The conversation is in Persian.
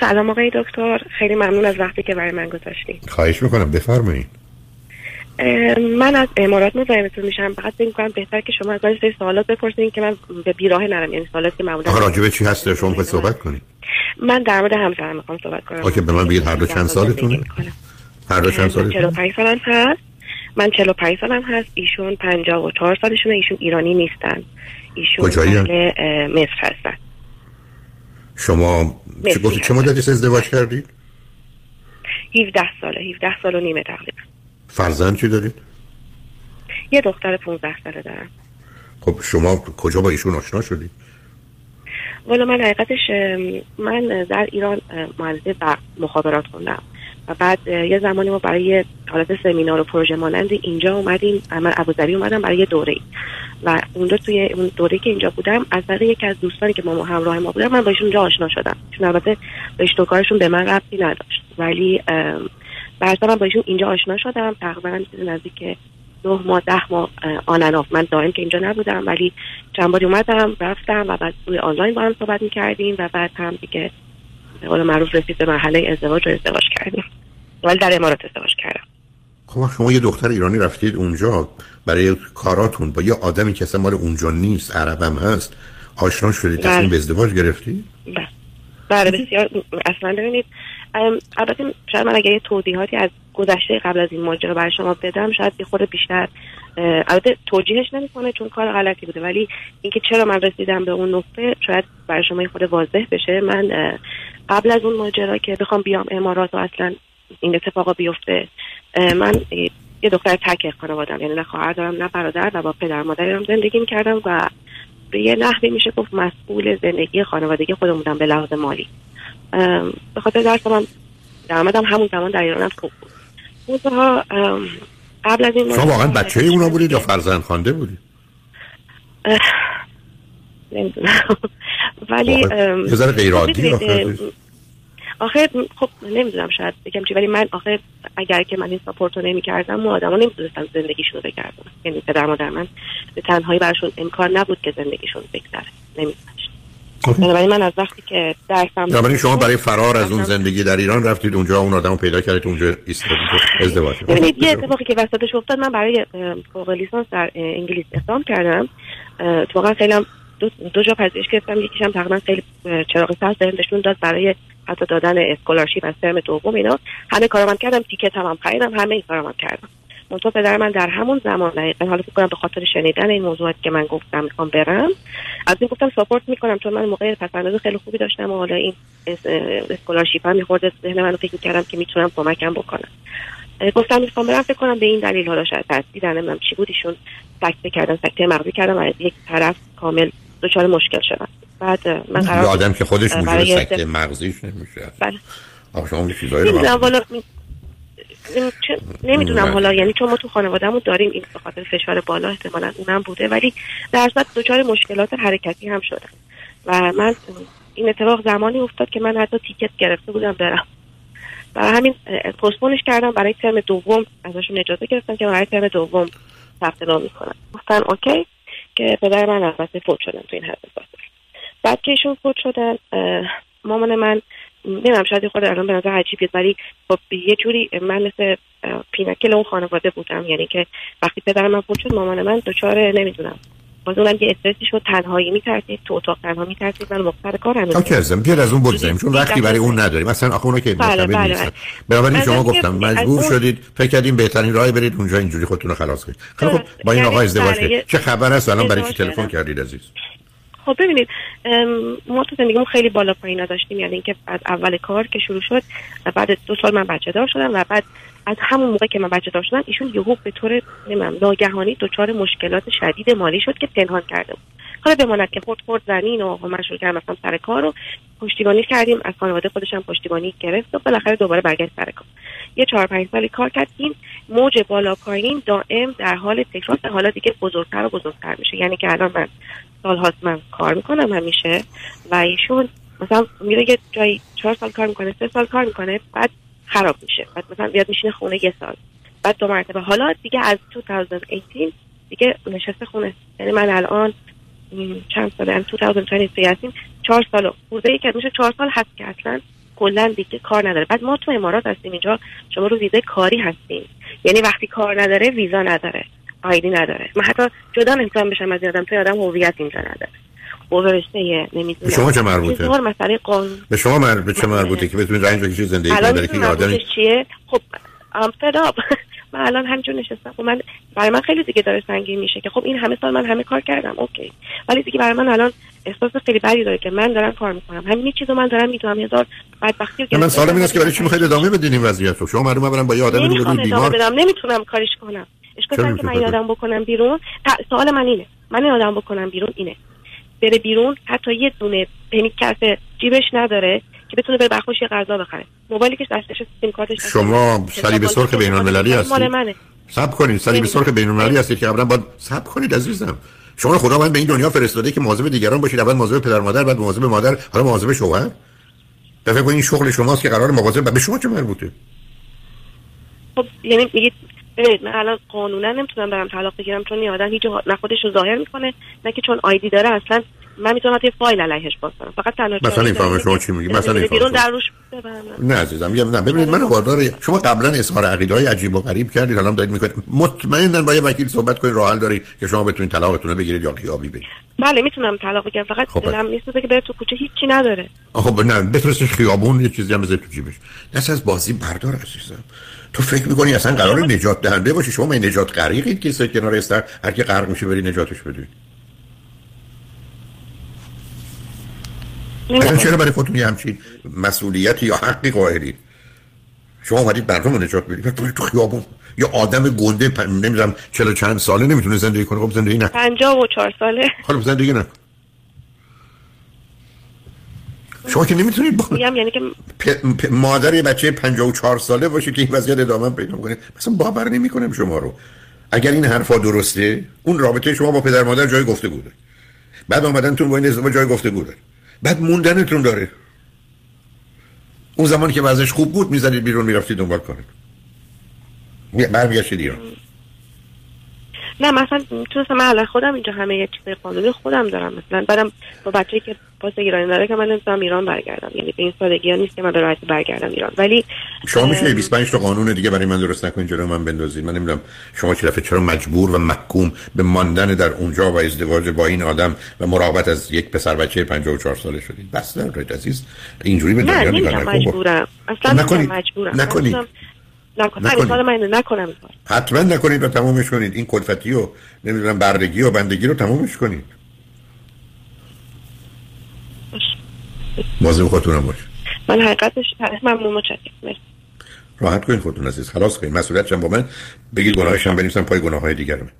سلام آقای دکتر. خیلی ممنون از وقتی که برای من گذاشتید خواهش می‌کنم. بفرمایید من از امارات مزاحمتون میشم. فقط فکر کنم بهتر که شما از من سری سوالات بپرسید که من به بیراه نرم. یعنی سوالاتی که معمولا آقا راجبه چی هست؟ شما باید صحبت کنید. من در مورد همسرم می‌خوام صحبت کنم. اوکی به من بگید هر دو چند سالتونه؟ هر دو چند سالتونه؟ 45 سالم هست. من 45 سالم هست. ایشون 54 سالشونه. ایشون ایرانی نیستن. ایشون کجایی مصر هستن. شما چه گفتی؟ چه مدتی ازدواج کردید؟ 17 ساله 17 سال و نیمه تقریبا. فرزند چی دارید؟ یه دختر 15 ساله دارم. خب شما کجا با ایشون آشنا شدید؟ والا من حقیقتش من در ایران مهندسی مخابرات خوندم. و بعد یه زمانی ما برای حالت سمینار و پروژه مانند اینجا اومدیم. من ابوظبی اومدم برای دوره و اونجا توی اون دوره که اینجا بودم از طریق یکی از دوستانی که ما همراه ما بودم من با اونجا آشنا شدم. چون البته رشته کارشون به من ربطی نداشت. ولی بعد من با ایشون اینجا آشنا شدم. تقریبا نزدیک نه ماه ده ماه آن من دائم که اینجا نبودم ولی چند باری اومدم رفتم و بعد روی آنلاین با هم صحبت می‌کردیم و بعد هم دیگه قول معروف رسید به مرحله ازدواج و ازدواج کردیم ولی در امارات ازدواج کردم خب شما یه دختر ایرانی رفتید اونجا برای کاراتون با یه آدمی که اصلا مال اونجا نیست عربم هست آشنا شدید تصمیم بله. به ازدواج گرفتی؟ بله بله بسیار اصلا ببینید البته شاید من اگه یه توضیحاتی از گذشته قبل از این ماجرا برای شما بدم شاید یه خود بیشتر البته توجیهش نمی‌کنه چون کار غلطی بوده ولی اینکه چرا من رسیدم به اون نقطه شاید برای شما یه خود واضح بشه من قبل از اون ماجرا که بخوام بیام امارات و اصلا این اتفاقا بیفته من یه دختر تک خانوادم یعنی نه خواهر دارم نه برادر و با پدر مادرم زندگی می‌کردم و به یه نحوی میشه گفت مسئول زندگی خانوادگی خودم بودم به لحاظ مالی. به خاطر درس من درآمدم همون زمان در ایران خوب بود. قبل از این شما واقعا بچه اونا بودید یا فرزند خانده بودید؟ نمی‌دونم. ولی یه ذره غیر عادی آخه خب نمی‌دونم شاید بگم چی ولی من آخه اگر که من این ساپورت رو نمی کردم و آدم ها نمی‌دونستم زندگیشون رو بگردم یعنی پدر مادر من به تنهایی براشون امکان نبود که زندگیشون بگذره. نمی‌دونست بنابراین من از وقتی که درسم بنابراین شما برای فرار از اون زندگی در ایران رفتید اونجا اون آدم رو پیدا کردید اونجا ایستادید. ازدواج ببینید یه اتفاقی که وسطش افتاد من برای فوق لیسانس در انگلیس اقدام کردم. اتفاقا خیلی دو, دو جا پذیرش گرفتم یکیشم تقریبا خیلی چراغ سبز بهم داد برای حتی دادن scholarship از ترم دوم اینا. همه کارام کردم ticket هم خریدم همه این کارام کردم. منتها پدر من در همون زمان دقیقا حالا فکر کنم به خاطر شنیدن این موضوعات که من گفتم می‌خوام برم از این گفتم support می‌کنم چون من موقع پس خیلی خوبی داشتم و حالا این scholarship هم می‌خورد ذهن منو فکر کردم که می‌تونم کمکم بکنم. گفتم می‌خوام برم فکر کنم به این دلیل حالا شاید نمی‌دونم چی بود ایشون سکته کردن سکته مغزی کردم و از یک طرف کامل دچار مشکل شدم بعد من قرار آدم که خودش موجب سکته مغزیش نمیشه. بله. آخه شما چیزایی رو والا نمی‌دونم حالا یعنی چون ما تو خانوادهمون داریم این به خاطر فشار بالا احتمالا اونم بوده ولی در اصل دچار مشکلات حرکتی هم شدم و من این اتفاق زمانی افتاد که من حتی تیکت گرفته بودم برم. برای همین پستپونش کردم برای ترم دوم ازشون اجازه گرفتم که برای ترم دوم ثبت نام می‌کنم. گفتن اوکی که پدر من البته فوت شدن تو این حد بعد که ایشون فوت شدن مامان من نمی‌دونم شاید خود الان به نظر عجیب ولی خب یه جوری من مثل پینکل اون خانواده بودم. یعنی که وقتی پدر من فوت شد مامان من دچار نمی‌دونم باز اونم یه استرسی شد تنهایی میترسید تو اتاق تنها میترسید من مقصر کار اوکی ازم بیاد از اون بگذاریم چون وقتی برای اون نداریم. مثلا آخه اونا که بله بله بله. بنابراین شما گفتم مجبور شدید فکر کردیم بهترین راه برید اونجا اینجوری خودتون رو خلاص کنید. خیلی خب با این آقا ازدواج کنید چه خبر است؟ الان برای چی تلفن کردید عزیز؟ خب ببینید ما تو زندگیمون خیلی بالا پایین داشتیم یعنی اینکه از اول کار که شروع شد بعد دو سال من بچه دار شدم و بعد از همون موقع که من بچه دار شدم ایشون یهو به طور نمی‌دونم ناگهانی دچار مشکلات شدید مالی شد که پنهان کرده بود. حالا بماند که خود خود زنین و من شروع کردم مثلا سر کار رو پشتیبانی کردیم. از خانواده خودش هم پشتیبانی گرفت و بالاخره دوباره برگشت سر کار. یه چهار پنج سالی کار کرد. این موج بالا پایین دائم در حال تکرار حالا دیگه بزرگتر و بزرگتر میشه. یعنی که الان من سال من کار می‌کنم همیشه و ایشون مثلا میره یه جایی چهار سال کار می‌کنه سه سال کار می‌کنه. بعد خراب میشه. بعد مثلا بیاد میشینه خونه یه سال. بعد دو مرتبه. حالا دیگه از 2018 دیگه نشسته خونه. یعنی من الان چند سال 2023 هستیم. چهار سال خورده ای که میشه چهار سال هست که اصلا کلا دیگه کار نداره. بعد ما تو امارات هستیم اینجا. شما رو ویزای کاری هستیم. یعنی وقتی کار نداره ویزا نداره. آیدی نداره. من حتی جدا نمی‌تونم بشم از یادم تو آدم هویت اینجا نداره. اوورسته نمی‌دونم. شما چه مربوطه؟ مسئله قانون. به شما مر... به چه مربوطه که بتونید رنج بکشید زندگی کنید که آدم چیه. خب ام فداب. من الان همینجور نشستم. خب من برای من خیلی دیگه داره سنگین میشه که خب این همه سال من همه کار کردم. اوکی. ولی دیگه برای من الان احساس خیلی بدی داره که من دارم کار می‌کنم. همین چیزو من دارم می‌دونم. هزار بدبختی رو من سوالم این است که برای چی می‌خواید ادامه بدین این وضعیت رو؟ شما معلومه برام با یه آدم دیگه بیمار بدم. نمی‌تونم کاریش کنم. اشکال که من یادم بکنم بیرون. سوال من اینه. من یادم بکنم بیرون اینه. بره بیرون حتی یه دونه پنی کف جیبش نداره که بتونه بره بخوش یه غذا بخره. موبایلی که دستش سیم کارتش شما صلیب سرخ بین المللی هستید مال منه. سب کنید صلیب سرخ بین المللی هستید که قبلا باید سب کنید عزیزم. شما خدا من به این دنیا فرستاده که مواظب دیگران باشید اول مواظب پدر مادر بعد مواظب مادر حالا مواظب شوهر. کنید این شغل شماست که قرار مواظب به شما چه مربوطه؟ خب یعنی میگید من الان قانونا نمی‌تونم برم طلاق بگیرم چون یه آدم هیچ نه خودش رو ظاهر می‌کنه نه که چون آیدی داره اصلا من می‌تونم یه فایل علیهش باز کنم. فقط تنها مثلا این فهم شما چی میگی؟ مثلا این بیرون در روش نه عزیزم میگم نه ببینید من وادار شما قبلا اظهار عقیده های عجیب و غریب کردید الان دارید می‌کنید. مطمئنا با یه وکیل صحبت کنید راه دارید که شما بتونید طلاقتون رو بگیرید یا خیابی بگیرید بله می‌تونم طلاق بگیرم فقط خب دلم نیست که بره تو کوچه هیچی نداره. خب نه بفرستش خیابون یه چیزی هم بذارید تو جیبش. دست از بازی بردار عزیزم. تو فکر می‌کنی اصلا قرار نجات دهنده باشی؟ شما این نجات غریقید که کنار استر هر کی غرق میشه بری نجاتش بدید اصلا چرا برای خودتون یه همچین مسئولیتی یا حقی قائلید؟ شما اومدید مردم رو نجات بدید. تو خیابون یا آدم گنده پ... نمی‌دونم چلو چند ساله نمی‌تونه زندگی کنه. خب زندگی نه. پنجاه و چهار ساله. خب زندگی نه. شما که نمی‌تونید با یعنی که پ... پ... مادر یه بچه 54 ساله باشه که این وضعیت ادامه پیدا کنه. مثلا باور نمی‌کنم شما رو. اگر این حرفا درسته اون رابطه شما با پدر مادر جای گفته بوده. بعد آمدن تو با این ازدواج جای گفته بوده. بعد موندنتون داره. اون زمان که وضعش خوب بود می‌زنید بیرون می‌رفتید دنبال کنید برمیگشتید ایران. نه مثلا تو من الان خودم اینجا همه یه چیز قانونی خودم دارم. مثلا بعدم با بچه‌ای که پاس ایرانی داره که من نمی‌تونم ایران برگردم. یعنی به این سادگی ها نیست که من به راحتی برگردم ایران. ولی شما میشه 25 تا قانون دیگه برای من درست نکنید جلو من بندازید من نمی‌دونم شما چه دفعه چرا مجبور و محکوم به ماندن در اونجا و ازدواج با این آدم و مراقبت از یک پسر بچه 54 ساله شدید. بس دارید عزیز. اینجوری به دنیا نگاه مجبورم. اصلا نکنید مجبورم. نکنید. نکنید نکنم. حتما نکنید و تمومش کنید. این کلفتی و نمی‌دونم بردگی و بندگی رو تمومش کنید. مواظب خودتون هم باشید من حقیقتش ممنون متشکرم. راحت کنید خودتون عزیز. خلاص کنید. مسئولیت با من. بگید گناهش هم بنویسم پای گناه های دیگر من